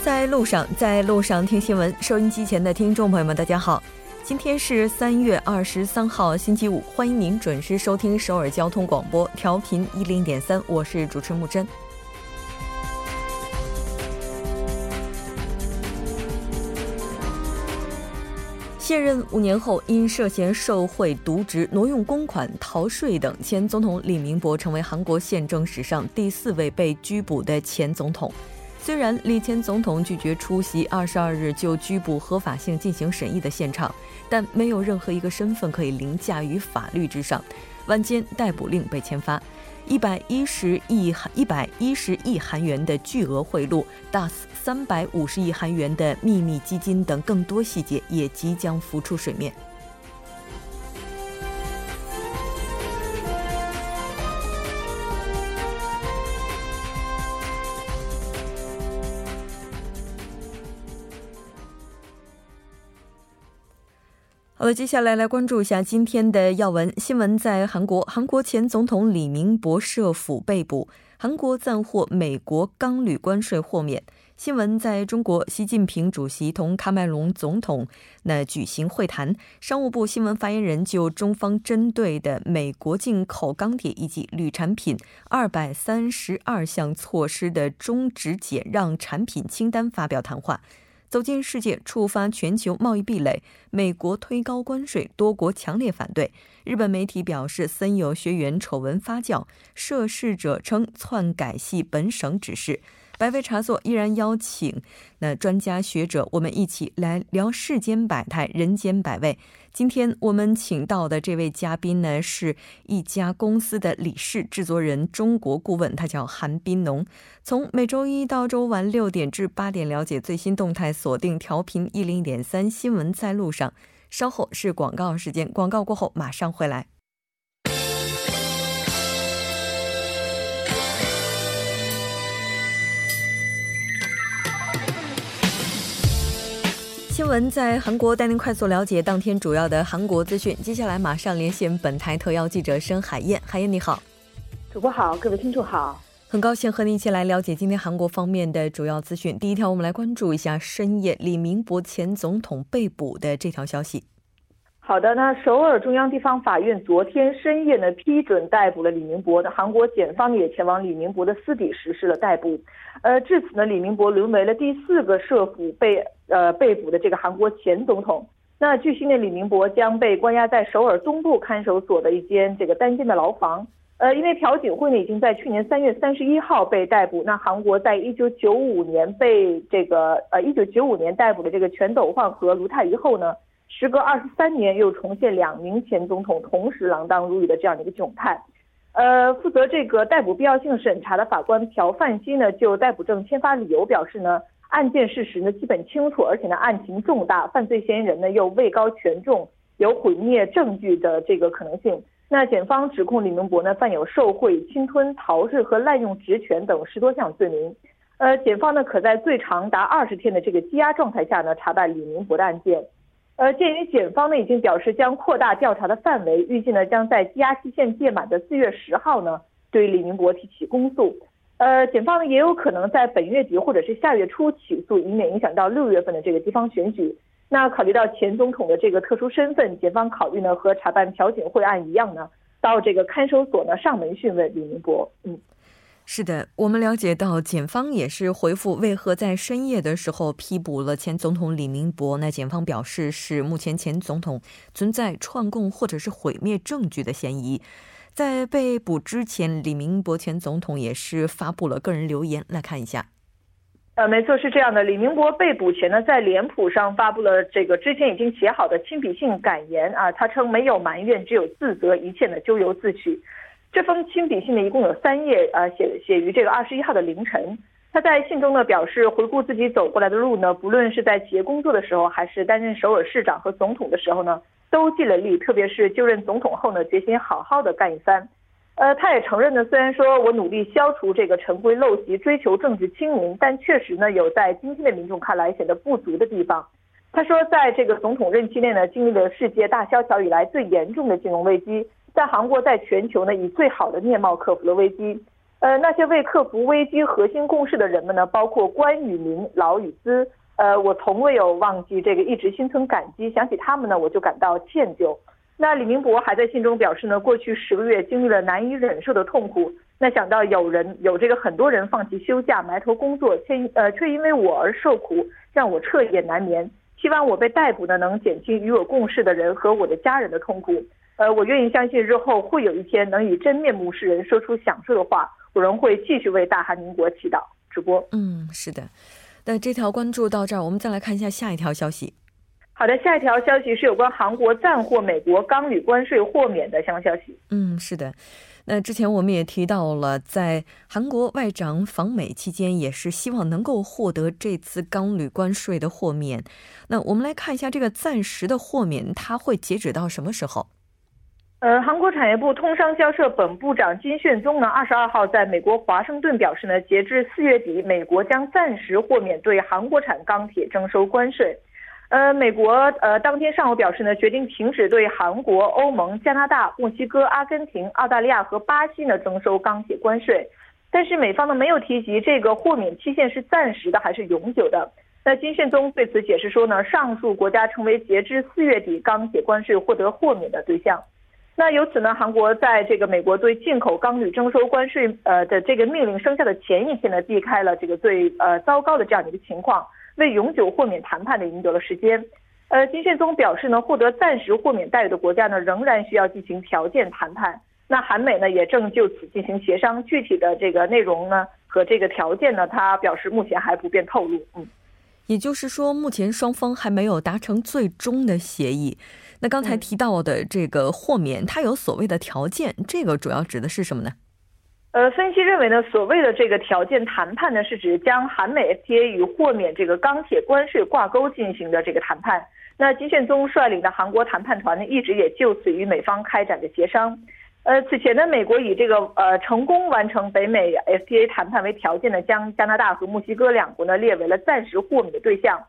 在路上，在路上听新闻。收音机前的听众朋友们，大家好，今天是三月二十三号，星期五，欢迎您准时收听首尔交通广播，调频一零点三，我是主持木真。现任五年后因涉嫌受贿、渎职、挪用公款、逃税等，前总统李明博成为韩国宪政史上第四位被拘捕的前总统。虽然李前总统拒绝出席二十二日就拘捕合法性进行审议的现场，但没有任何一个身份可以凌驾于法律之上。晚间逮捕令被签发。一百一十亿韩一百一十亿韩元的巨额贿赂，DAS 三百五十亿韩元的秘密基金等更多细节也即将浮出水面。好了，接下来来关注一下今天的要闻新闻。在韩国，韩国前总统李明博涉腐被捕，韩国暂获美国钢铝关税豁免。新闻在中国，习近平主席同喀麦隆总统那举行会谈，商务部新闻发言人就中方针对的美国进口钢铁以及铝产品二百三十二项措施的终止减让产品清单发表谈话。走进世界，触发全球贸易壁垒。美国推高关税，多国强烈反对。日本媒体表示，森友学员丑闻发酵，涉事者称篡改系本省指示。百味茶座依然邀请那专家学者，我们一起来聊世间百态，人间百味。今天我们请到的这位嘉宾呢，是一家公司的理事、制作人、中国顾问，他叫韩斌农。从每周一到周晚六点至八点，了解最新动态，锁定调频一零点三新闻在路上。稍后是广告时间，广告过后马上回来。新闻在韩国带您快速了解当天主要的韩国资讯。接下来马上连线本台特邀记者申海燕。海燕你好，主播好，各位听众好，很高兴和您一起来了解今天韩国方面的主要资讯。第一条，我们来关注一下深夜李明博前总统被捕的这条消息。好的，那首尔中央地方法院昨天深夜呢批准逮捕了李明博，那韩国检方也前往李明博的私邸实施了逮捕。呃，至此呢，李明博沦为了第四个涉腐被。呃，被捕的这个韩国前总统，那据悉呢，李明博将被关押在首尔东部看守所的一间这个单间的牢房。呃，因为朴槿惠呢已经在去年三月三十一号被逮捕，那韩国在一九九五年被这个呃一九九五年逮捕的这个全斗焕和卢泰愚后呢，时隔二十三年又重现两名前总统同时锒铛入狱的这样的一个窘态。呃，负责这个逮捕必要性审查的法官朴范熙呢，就逮捕证签发理由表示呢。案件事实呢基本清楚，而且呢案情重大，犯罪嫌疑人呢又位高权重，有毁灭证据的这个可能性。那检方指控李明博呢犯有受贿、侵吞、逃税和滥用职权等十多项罪名。呃，检方呢可在最长达二十天的这个羁押状态下呢查办李明博的案件。呃，鉴于检方呢已经表示将扩大调查的范围，预计呢将在羁押期限届满的四月十号呢对李明博提起公诉。呃，检方呢也有可能在本月底或者是下月初起诉，以免影响到六月份的这个地方选举。那考虑到前总统的这个特殊身份，检方考虑呢和查办朴槿惠案一样呢，到这个看守所呢上门讯问李明博。嗯，是的，我们了解到检方也是回复为何在深夜的时候批捕了前总统李明博。那检方表示是目前前总统存在串供或者是毁灭证据的嫌疑。在被捕之前，李明博前总统也是发布了个人留言，来看一下。呃，没错，是这样的。李明博被捕前呢，在脸谱上发布了这个之前已经写好的亲笔信感言啊，他称没有埋怨，只有自责，一切呢咎由自取。这封亲笔信呢，一共有三页，呃，写写于这个二十一号的凌晨。他在信中呢表示，回顾自己走过来的路呢，不论是在企业工作的时候，还是担任首尔市长和总统的时候呢。都尽了力，特别是就任总统后呢，决心好好的干一番。呃，他也承认呢，虽然说我努力消除这个陈规陋习，追求政治清明，但确实呢，有在今天的民众看来显得不足的地方。他说，在这个总统任期内呢，经历了世界大萧条以来最严重的金融危机，在韩国在全球呢以最好的面貌克服了危机。呃，那些为克服危机核心共识的人们呢，包括官与民、老与资，呃，我从未有忘记这个，一直心存感激。想起他们呢，我就感到歉疚。那李明博还在信中表示呢，过去十个月经历了难以忍受的痛苦。那想到有人有这个很多人放弃休假埋头工作，却呃却因为我而受苦，让我彻夜难眠。希望我被逮捕呢，能减轻与我共事的人和我的家人的痛苦。呃，我愿意相信日后会有一天能以真面目示人，说出想说的话。我仍会继续为大韩民国祈祷。直播，嗯，是的。那这条关注到这儿，我们再来看一下下一条消息。好的，下一条消息是有关韩国暂获美国钢铝关税豁免的相关消息。嗯，是的。那之前我们也提到了，在韩国外长访美期间，也是希望能够获得这次钢铝关税的豁免。那我们来看一下这个暂时的豁免，它会截止到什么时候？呃，韩国产业部通商交涉本部长金炫宗呢，二十二号在美国华盛顿表示呢，截至四月底，美国将暂时豁免对韩国产钢铁征收关税。呃，美国呃当天上午表示呢，决定停止对韩国、欧盟、加拿大、墨西哥、阿根廷、澳大利亚和巴西呢征收钢铁关税。但是美方呢没有提及这个豁免期限是暂时的还是永久的。那金炫宗对此解释说呢，上述国家成为截至四月底钢铁关税获得豁免的对象。那由此呢，韩国在这个美国对进口钢铝征收关税呃的这个命令生效的前一天呢，避开了这个最呃糟糕的这样的一个情况，为永久豁免谈判呢赢得了时间。呃，金炫宗表示呢，获得暂时豁免待遇的国家呢，仍然需要进行条件谈判。那韩美呢，也正就此进行协商，具体的这个内容呢和这个条件呢，他表示目前还不便透露。嗯，也就是说，目前双方还没有达成最终的协议。那刚才提到的这个豁免，它有所谓的条件，这个主要指的是什么呢？呃，分析认为呢，所谓的这个条件谈判呢，是指将韩美 FTA 与豁免这个钢铁关税挂钩进行的这个谈判。那金宪宗率领的韩国谈判团呢，一直也就此与美方开展着协商。呃，此前呢，美国以这个呃成功完成北美 FTA 谈判为条件呢，将加拿大和墨西哥两国呢列为了暂时豁免的对象。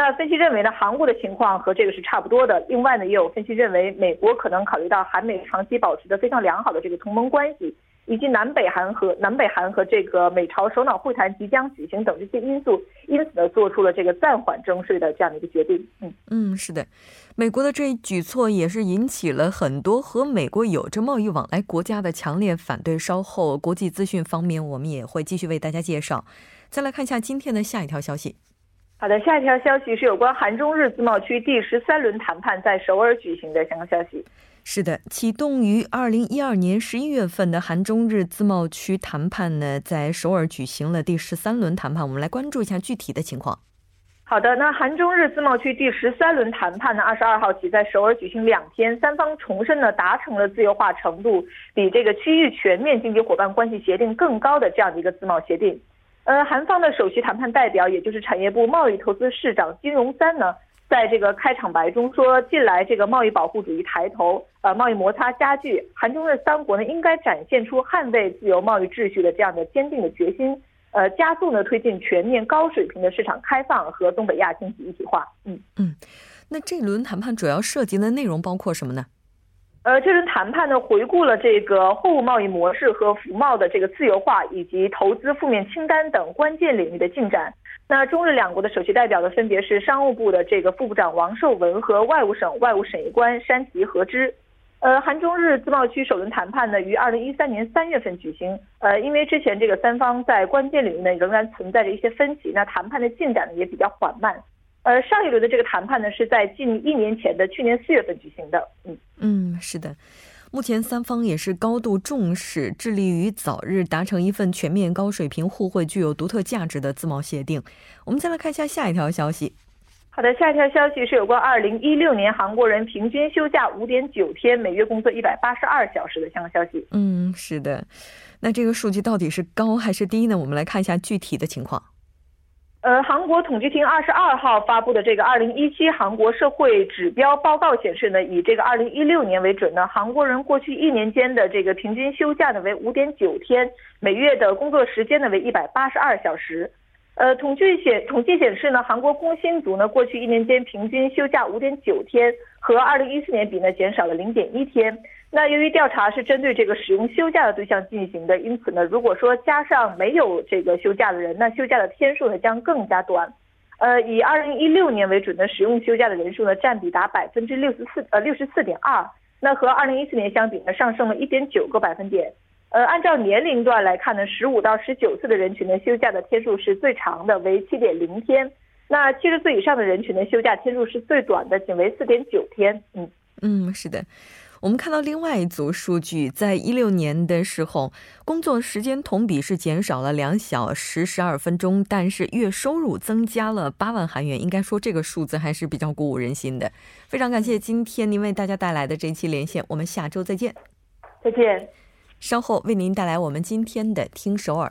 那分析认为呢，韩国的情况和这个是差不多的。另外呢，也有分析认为，美国可能考虑到韩美长期保持着非常良好的这个同盟关系，以及南北韩和南北韩和这个美朝首脑会谈即将举行等这些因素，因此呢，做出了这个暂缓征税的这样的一个决定。嗯嗯，是的，美国的这一举措也是引起了很多和美国有着贸易往来国家的强烈反对。稍后国际资讯方面，我们也会继续为大家介绍。再来看一下今天的下一条消息。好的，下一条消息是有关韩中日自贸区第十三轮谈判在首尔举行的相关消息。是的，启动于二零一二年十一月份的韩中日自贸区谈判呢，在首尔举行了第十三轮谈判。我们来关注一下具体的情况。好的，那韩中日自贸区第十三轮谈判呢，二十二号起在首尔举行两天，三方重申呢达成了自由化程度比这个区域全面经济伙伴关系协定更高的这样的一个自贸协定。呃，韩方的首席谈判代表，也就是产业部贸易投资市长金荣三呢，在这个开场白中说，近来这个贸易保护主义抬头，呃，贸易摩擦加剧，韩中日三国呢应该展现出捍卫自由贸易秩序的这样的坚定的决心，呃，加速呢推进全面高水平的市场开放和东北亚经济一体化。嗯嗯，那这轮谈判主要涉及的内容包括什么呢？呃，这轮谈判呢，回顾了这个货物贸易模式和服贸的这个自由化，以及投资负面清单等关键领域的进展。那中日两国的首席代表呢，分别是商务部的这个副部长王受文和外务省外务审议官山崎和之。呃，韩中日自贸区首轮谈判呢，于二零一三年三月份举行。呃，因为之前这个三方在关键领域呢，仍然存在着一些分歧，那谈判的进展呢，也比较缓慢。呃，上一轮的这个谈判呢，是在近一年前的去年四月份举行的。嗯嗯，是的，目前三方也是高度重视，致力于早日达成一份全面、高水平、互惠、具有独特价值的自贸协定。我们再来看一下下一条消息。好的，下一条消息是有关二零一六年韩国人平均休假五点九天，每月工作一百八十二小时的相关消息。嗯，是的，那这个数据到底是高还是低呢？我们来看一下具体的情况。呃，韩国统计厅二十二号发布的这个二零一七韩国社会指标报告显示呢，以这个二零一六年为准呢，韩国人过去一年间的这个平均休假呢为五点九天，每月的工作时间呢为一百八十二小时。呃，统计显统计显示呢，韩国工薪族呢过去一年间平均休假五点九天，和二零一四年比呢减少了零点一天。那由于调查是针对这个使用休假的对象进行的，因此呢，如果说加上没有这个休假的人，那休假的天数呢将更加短。呃，以二零一六年为准的使用休假的人数呢，占比达百分之六十四，呃六十四点二。那和二零一四年相比呢，上升了一点九个百分点。呃，按照年龄段来看呢，十五到十九岁的人群呢，休假的天数是最长的，为七点零天。那七十岁以上的人群呢，休假天数是最短的，仅为四点九天。嗯嗯，是的。我们看到另外一组数据，在一六年的时候，工作时间同比是减少了两小时十二分钟，但是月收入增加了八万韩元。应该说这个数字还是比较鼓舞人心的。非常感谢今天您为大家带来的这期连线，我们下周再见。再见。稍后为您带来我们今天的听首尔。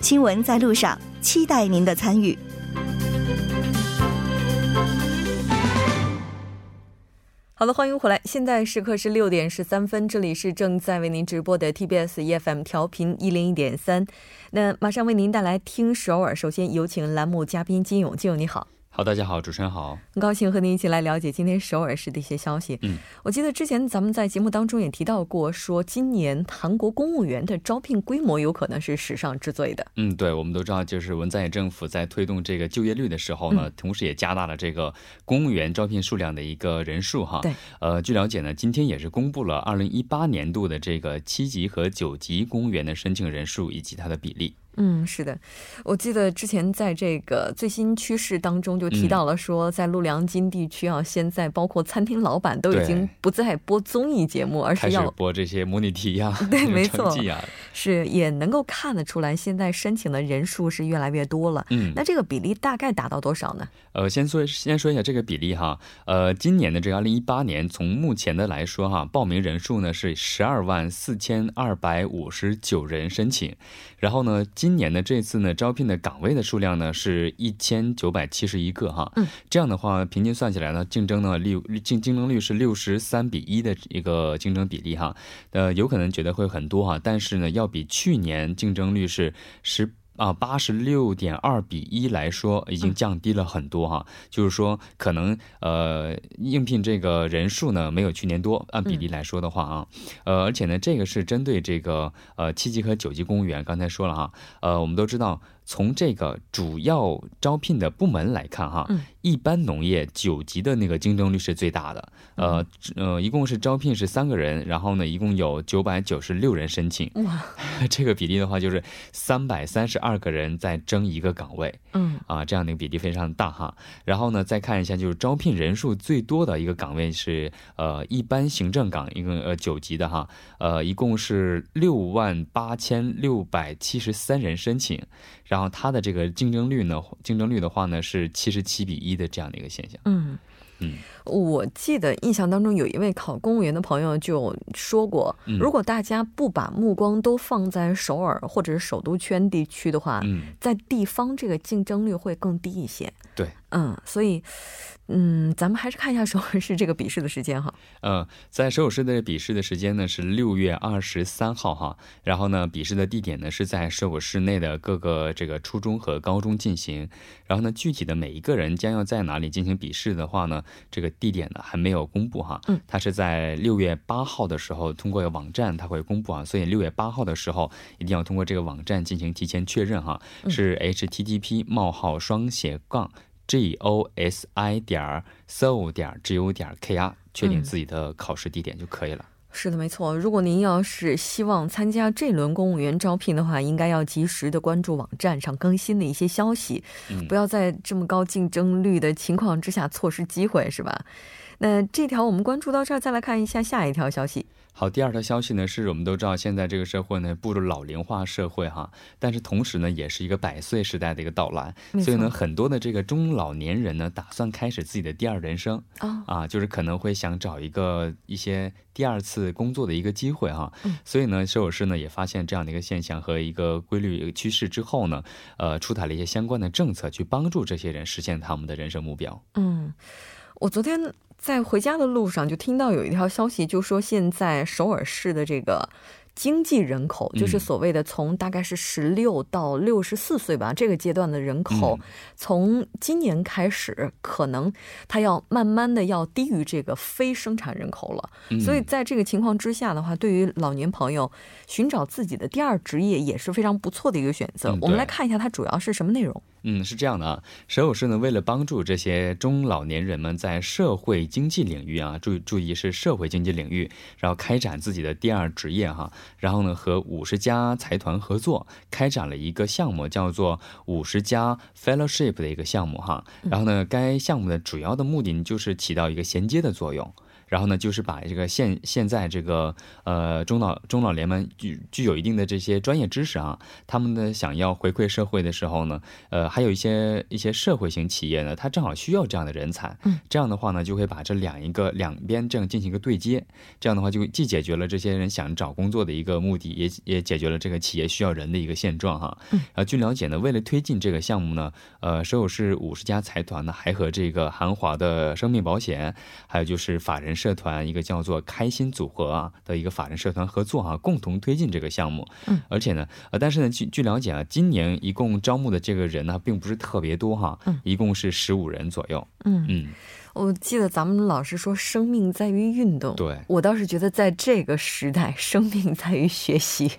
新闻在路上，期待您的参与。好的，欢迎回来。现在时刻是六点十三分，这里是正在为您直播的 TBS EFM 调频一零一点三。那马上为您带来听首尔。首先有请栏目嘉宾金勇，金勇你好。好，大家好，主持人好，很高兴和您一起来了解今天首尔市的一些消息。嗯，我记得之前咱们在节目当中也提到过，说今年韩国公务员的招聘规模有可能是史上之最的。嗯，对，我们都知道，就是文在寅政府在推动这个就业率的时候呢，同时也加大了这个公务员招聘数量的一个人数哈。对，呃，据了解呢，今天也是公布了二零一八年度的这个七级和九级公务员的申请人数以及它的比例。嗯，是的，我记得之前在这个最新趋势当中就提到了，说在陆良金地区啊，现在包括餐厅老板都已经不再播综艺节目，而是要播这些模拟题 呀，对，没错，是也能够看得出来，现在申请的人数是越来越多了。嗯，那这个比例大概达到多少呢？呃，先说先说一下这个比例哈，呃，今年的这个二零一八年，从目前的来说哈，报名人数呢是十二万四千二百五十九人申请，然后呢，今今年的这次呢，招聘的岗位的数量呢是一千九百七十一个哈，嗯，这样的话平均算起来呢，竞争呢六竞竞争率是六十三比一的一个竞争比例哈，呃，有可能觉得会很多哈，但是呢，要比去年竞争率是十。啊，八十六点二比一来说，已经降低了很多哈。就是说，可能呃，应聘这个人数呢，没有去年多。按比例来说的话啊，呃，而且呢，这个是针对这个呃七级和九级公务员。刚才说了哈，呃，我们都知道。从这个主要招聘的部门来看，哈，一般农业九级的那个竞争率是最大的，呃呃，一共是招聘是三个人，然后呢，一共有九百九十六人申请，哇，这个比例的话就是三百三十二个人在争一个岗位，嗯，啊，这样的比例非常大哈。然后呢，再看一下就是招聘人数最多的一个岗位是呃一般行政岗，一共呃九级的哈，呃，一共是六万八千六百七十三人申请，然然后它的这个竞争率呢，竞争率的话呢是七十七比一的这样的一个现象。嗯嗯，我记得印象当中有一位考公务员的朋友就说过，如果大家不把目光都放在首尔或者是首都圈地区的话，在地方这个竞争率会更低一些。对，嗯，所以。嗯，咱们还是看一下首尔市这个笔试的时间哈。嗯，在首尔市的笔试的时间呢是六月二十三号哈，然后呢，笔试的地点呢是在首尔市内的各个这个初中和高中进行。然后呢，具体的每一个人将要在哪里进行笔试的话呢，这个地点呢还没有公布哈。嗯，它是在六月八号的时候通过网站它会公布啊，所以六月八号的时候一定要通过这个网站进行提前确认哈，是 http: 冒号双斜杠。G o s i 点 s o 点 g o 点 k r 确定自己的考试地点就可以了。是的，没错。如果您要是希望参加这轮公务员招聘的话，应该要及时的关注网站上更新的一些消息，不要在这么高竞争率的情况之下错失机会，是吧？那这条我们关注到这儿，再来看一下下一条消息。好，第二条消息呢，是我们都知道现在这个社会呢步入老龄化社会哈，但是同时呢，也是一个百岁时代的一个到来，所以呢，很多的这个中老年人呢，打算开始自己的第二人生啊，啊，就是可能会想找一个一些第二次工作的一个机会哈，所以呢，摄影师呢也发现这样的一个现象和一个规律趋势之后呢，呃，出台了一些相关的政策，去帮助这些人实现他们的人生目标。嗯，我昨天。在回家的路上，就听到有一条消息，就说现在首尔市的这个。经济人口就是所谓的从大概是十六到六十四岁吧，这个阶段的人口，从今年开始，可能它要慢慢的要低于这个非生产人口了。所以在这个情况之下的话，对于老年朋友寻找自己的第二职业也是非常不错的一个选择。我们来看一下它主要是什么内容。嗯，是这样的啊，首尔市呢为了帮助这些中老年人们在社会经济领域啊，注意注意是社会经济领域，然后开展自己的第二职业哈。然后呢，和五十家财团合作，开展了一个项目，叫做五十家 Fellowship 的一个项目哈。然后呢，该项目的主要的目的就是起到一个衔接的作用。然后呢，就是把这个现现在这个呃中老中老年们具具有一定的这些专业知识啊，他们呢想要回馈社会的时候呢，呃，还有一些一些社会型企业呢，它正好需要这样的人才。嗯，这样的话呢，就会把这两一个两边这样进行一个对接，这样的话就既解决了这些人想找工作的一个目的，也也解决了这个企业需要人的一个现状哈。嗯，啊，据了解呢，为了推进这个项目呢，呃，首尔市五十家财团呢，还和这个韩华的生命保险，还有就是法人。社团一个叫做“开心组合”啊的一个法人社团合作啊，共同推进这个项目。嗯，而且呢，呃，但是呢，据据了解啊，今年一共招募的这个人呢，并不是特别多哈，嗯，一共是十五人左右。嗯嗯，我记得咱们老师说，生命在于运动。对，我倒是觉得在这个时代，生命在于学习。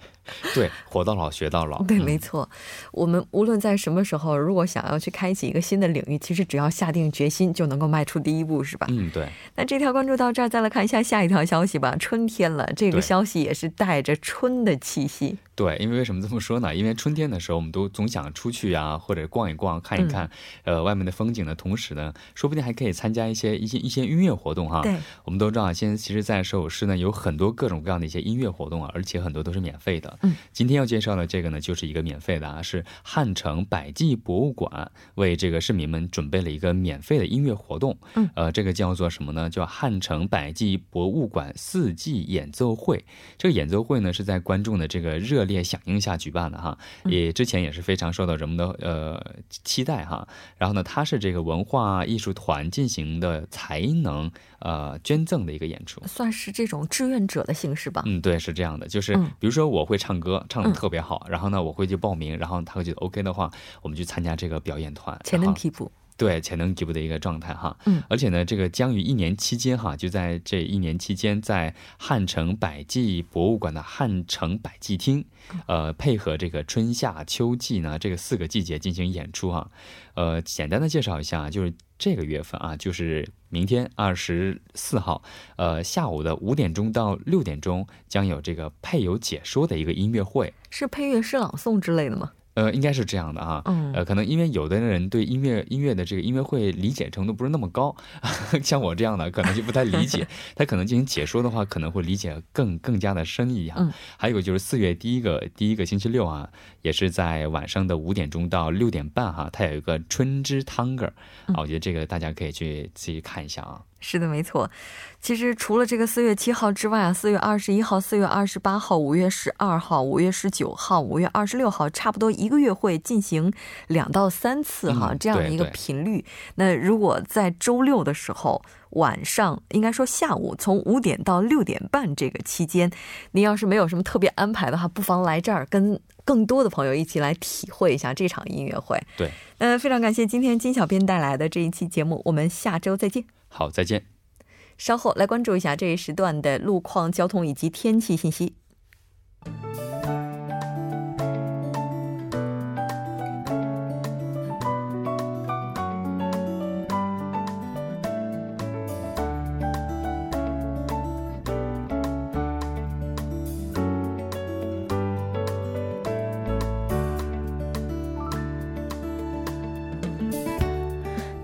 对，活到老学到老。对，没错。我们无论在什么时候，如果想要去开启一个新的领域，其实只要下定决心，就能够迈出第一步，是吧？嗯，对。那这条关注到这儿，再来看一下下一条消息吧。春天了，这个消息也是带着春的气息。对，因为为什么这么说呢？因为春天的时候，我们都总想出去呀，或者逛一逛，看一看，呃，外面的风景的同时呢，说不定还可以参加一些一些一些音乐活动哈。对，我们都知道，现在其实，在首尔市呢，有很多各种各样的一些音乐活动啊，而且很多都是免费的。嗯，今天要介绍的这个呢，就是一个免费的啊，是汉城百济博物馆为这个市民们准备了一个免费的音乐活动。嗯，呃，这个叫做什么呢？叫汉城百济博物馆四季演奏会。这个演奏会呢，是在观众的这个热烈响应下举办的哈，也之前也是非常受到人们的呃期待哈。然后呢，它是这个文化艺术团进行的才能呃捐赠的一个演出，算是这种志愿者的形式吧。嗯，对，是这样的，就是比如说我会唱歌，唱的特别好，然后呢我会去报名，然后他会觉得 OK 的话，我们去参加这个表演团，潜能替补。对潜能给步的一个状态哈，嗯，而且呢，这个将于一年期间哈，就在这一年期间，在汉城百济博物馆的汉城百济厅，呃，配合这个春夏秋季呢这个四个季节进行演出哈，呃，简单的介绍一下，就是这个月份啊，就是明天二十四号，呃，下午的五点钟到六点钟将有这个配有解说的一个音乐会，是配乐诗朗诵之类的吗？呃，应该是这样的哈，呃，可能因为有的人对音乐音乐的这个音乐会理解程度不是那么高，像我这样的可能就不太理解，他可能进行解说的话，可能会理解更更加的深一哈。还有就是四月第一个第一个星期六啊，也是在晚上的五点钟到六点半哈，它有一个春之汤歌啊，我觉得这个大家可以去自己看一下啊。是的，没错。其实除了这个四月七号之外啊，四月二十一号、四月二十八号、五月十二号、五月十九号、五月二十六号，差不多一个月会进行两到三次哈这样的一个频率。那如果在周六的时候晚上，应该说下午从五点到六点半这个期间，您要是没有什么特别安排的话，不妨来这儿跟更多的朋友一起来体会一下这场音乐会。对，嗯，非常感谢今天金小编带来的这一期节目，我们下周再见。好，再见。稍后来关注一下这一时段的路况、交通以及天气信息。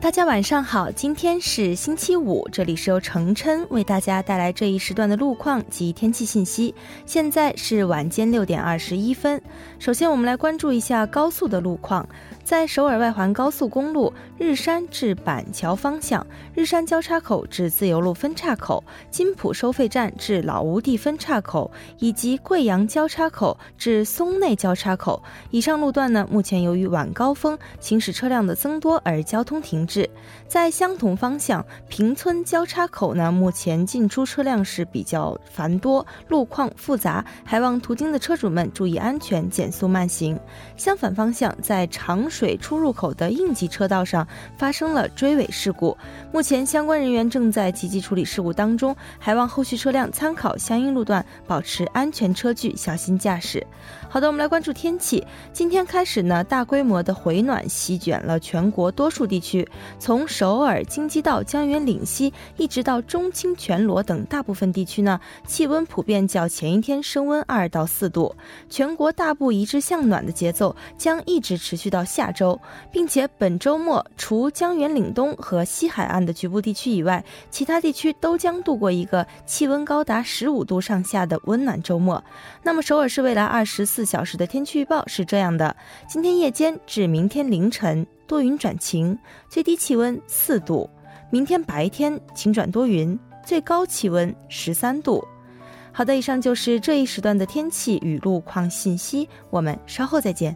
大家晚上好，今天是星期五，这里是由程琛为大家带来这一时段的路况及天气信息。现在是晚间六点二十一分，首先我们来关注一下高速的路况。在首尔外环高速公路日山至板桥方向，日山交叉口至自由路分岔口、金浦收费站至老吴地分岔口，以及贵阳交叉口至松内交叉口，以上路段呢，目前由于晚高峰行驶车辆的增多而交通停滞。在相同方向，平村交叉口呢，目前进出车辆是比较繁多，路况复杂，还望途经的车主们注意安全，减速慢行。相反方向，在长水出入口的应急车道上发生了追尾事故，目前相关人员正在积极处理事故当中，还望后续车辆参考相应路段，保持安全车距，小心驾驶。好的，我们来关注天气。今天开始呢，大规模的回暖席卷了全国多数地区，从首尔、京畿道、江原岭西，一直到中青全罗等大部分地区呢，气温普遍较前一天升温二到四度，全国大部一致向暖的节奏将一直持续到下。周，并且本周末除江原岭东和西海岸的局部地区以外，其他地区都将度过一个气温高达十五度上下的温暖周末。那么，首尔市未来二十四小时的天气预报是这样的：今天夜间至明天凌晨多云转晴，最低气温四度；明天白天晴转多云，最高气温十三度。好的，以上就是这一时段的天气与路况信息，我们稍后再见。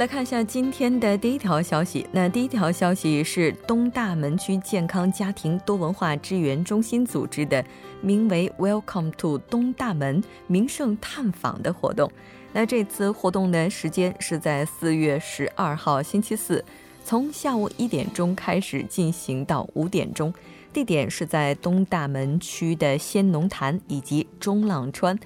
来看一下今天的第一条消息。那第一条消息是东大门区健康家庭多文化支援中心组织的名为 “Welcome to 东大门名胜探访”的活动。那这次活动的时间是在四月十二号星期四，从下午一点钟开始进行到五点钟。地点是在东大门区的仙农坛以及中浪川。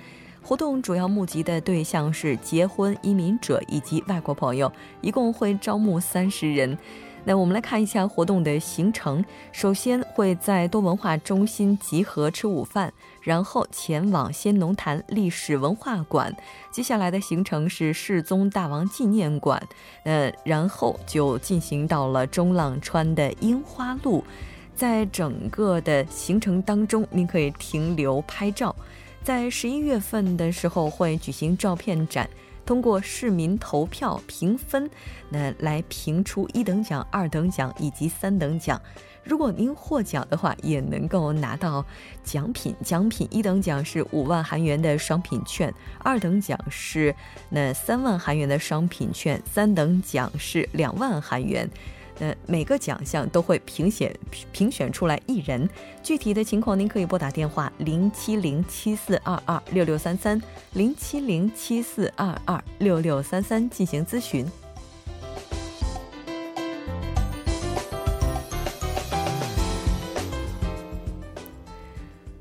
活动主要募集的对象是结婚移民者以及外国朋友，一共会招募三十人。那我们来看一下活动的行程。首先会在多文化中心集合吃午饭，然后前往仙农坛历史文化馆。接下来的行程是世宗大王纪念馆，呃，然后就进行到了中浪川的樱花路。在整个的行程当中，您可以停留拍照。在十一月份的时候会举行照片展，通过市民投票评分，那来评出一等奖、二等奖以及三等奖。如果您获奖的话，也能够拿到奖品。奖品一等奖是五万韩元的商品券，二等奖是那三万韩元的商品券，三等奖是两万韩元。呃，每个奖项都会评选评选出来一人，具体的情况您可以拨打电话零七零七四二二六六三三零七零七四二二六六三三进行咨询。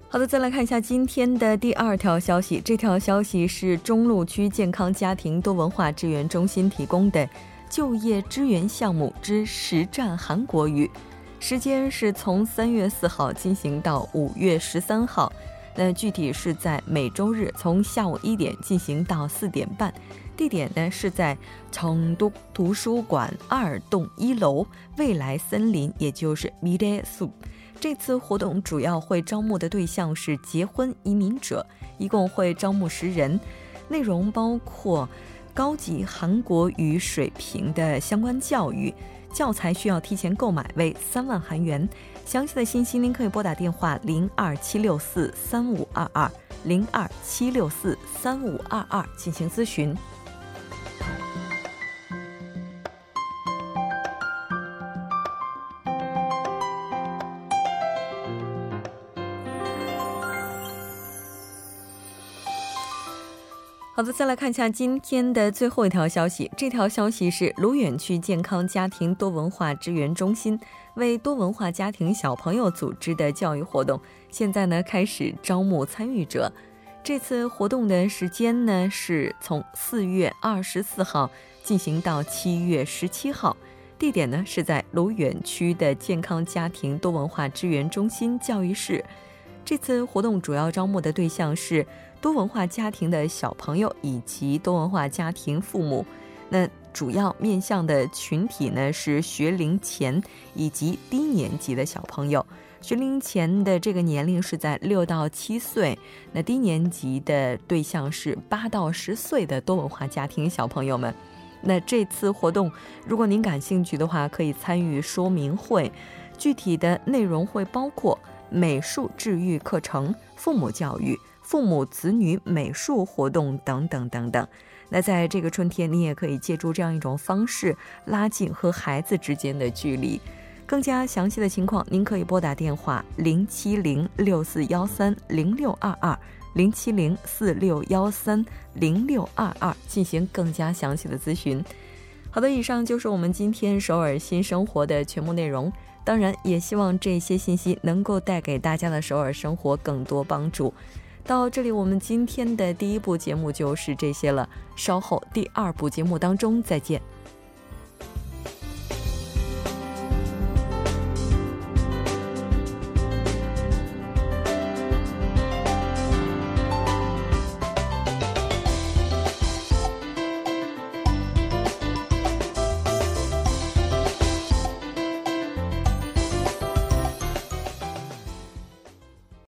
好的，再来看一下今天的第二条消息，这条消息是中路区健康家庭多文化支援中心提供的。就业支援项目之实战韩国语，时间是从三月四号进行到五月十三号。那具体是在每周日从下午一点进行到四点半，地点呢是在成都图书馆二栋一楼未来森林，也就是 Mide Su。这次活动主要会招募的对象是结婚移民者，一共会招募十人，内容包括。高级韩国语水平的相关教育教材需要提前购买，为三万韩元。详细的信息您可以拨打电话零二七六四三五二二零二七六四三五二二进行咨询。好的，再来看一下今天的最后一条消息。这条消息是卢远区健康家庭多文化支援中心为多文化家庭小朋友组织的教育活动，现在呢开始招募参与者。这次活动的时间呢是从四月二十四号进行到七月十七号，地点呢是在卢远区的健康家庭多文化支援中心教育室。这次活动主要招募的对象是。多文化家庭的小朋友以及多文化家庭父母，那主要面向的群体呢是学龄前以及低年级的小朋友。学龄前的这个年龄是在六到七岁，那低年级的对象是八到十岁的多文化家庭小朋友们。那这次活动，如果您感兴趣的话，可以参与说明会。具体的内容会包括美术治愈课程、父母教育。父母子女美术活动等等等等，那在这个春天，你也可以借助这样一种方式拉近和孩子之间的距离。更加详细的情况，您可以拨打电话零七零六四幺三零六二二零七零四六幺三零六二二进行更加详细的咨询。好的，以上就是我们今天首尔新生活的全部内容。当然，也希望这些信息能够带给大家的首尔生活更多帮助。到这里，我们今天的第一部节目就是这些了。稍后第二部节目当中再见。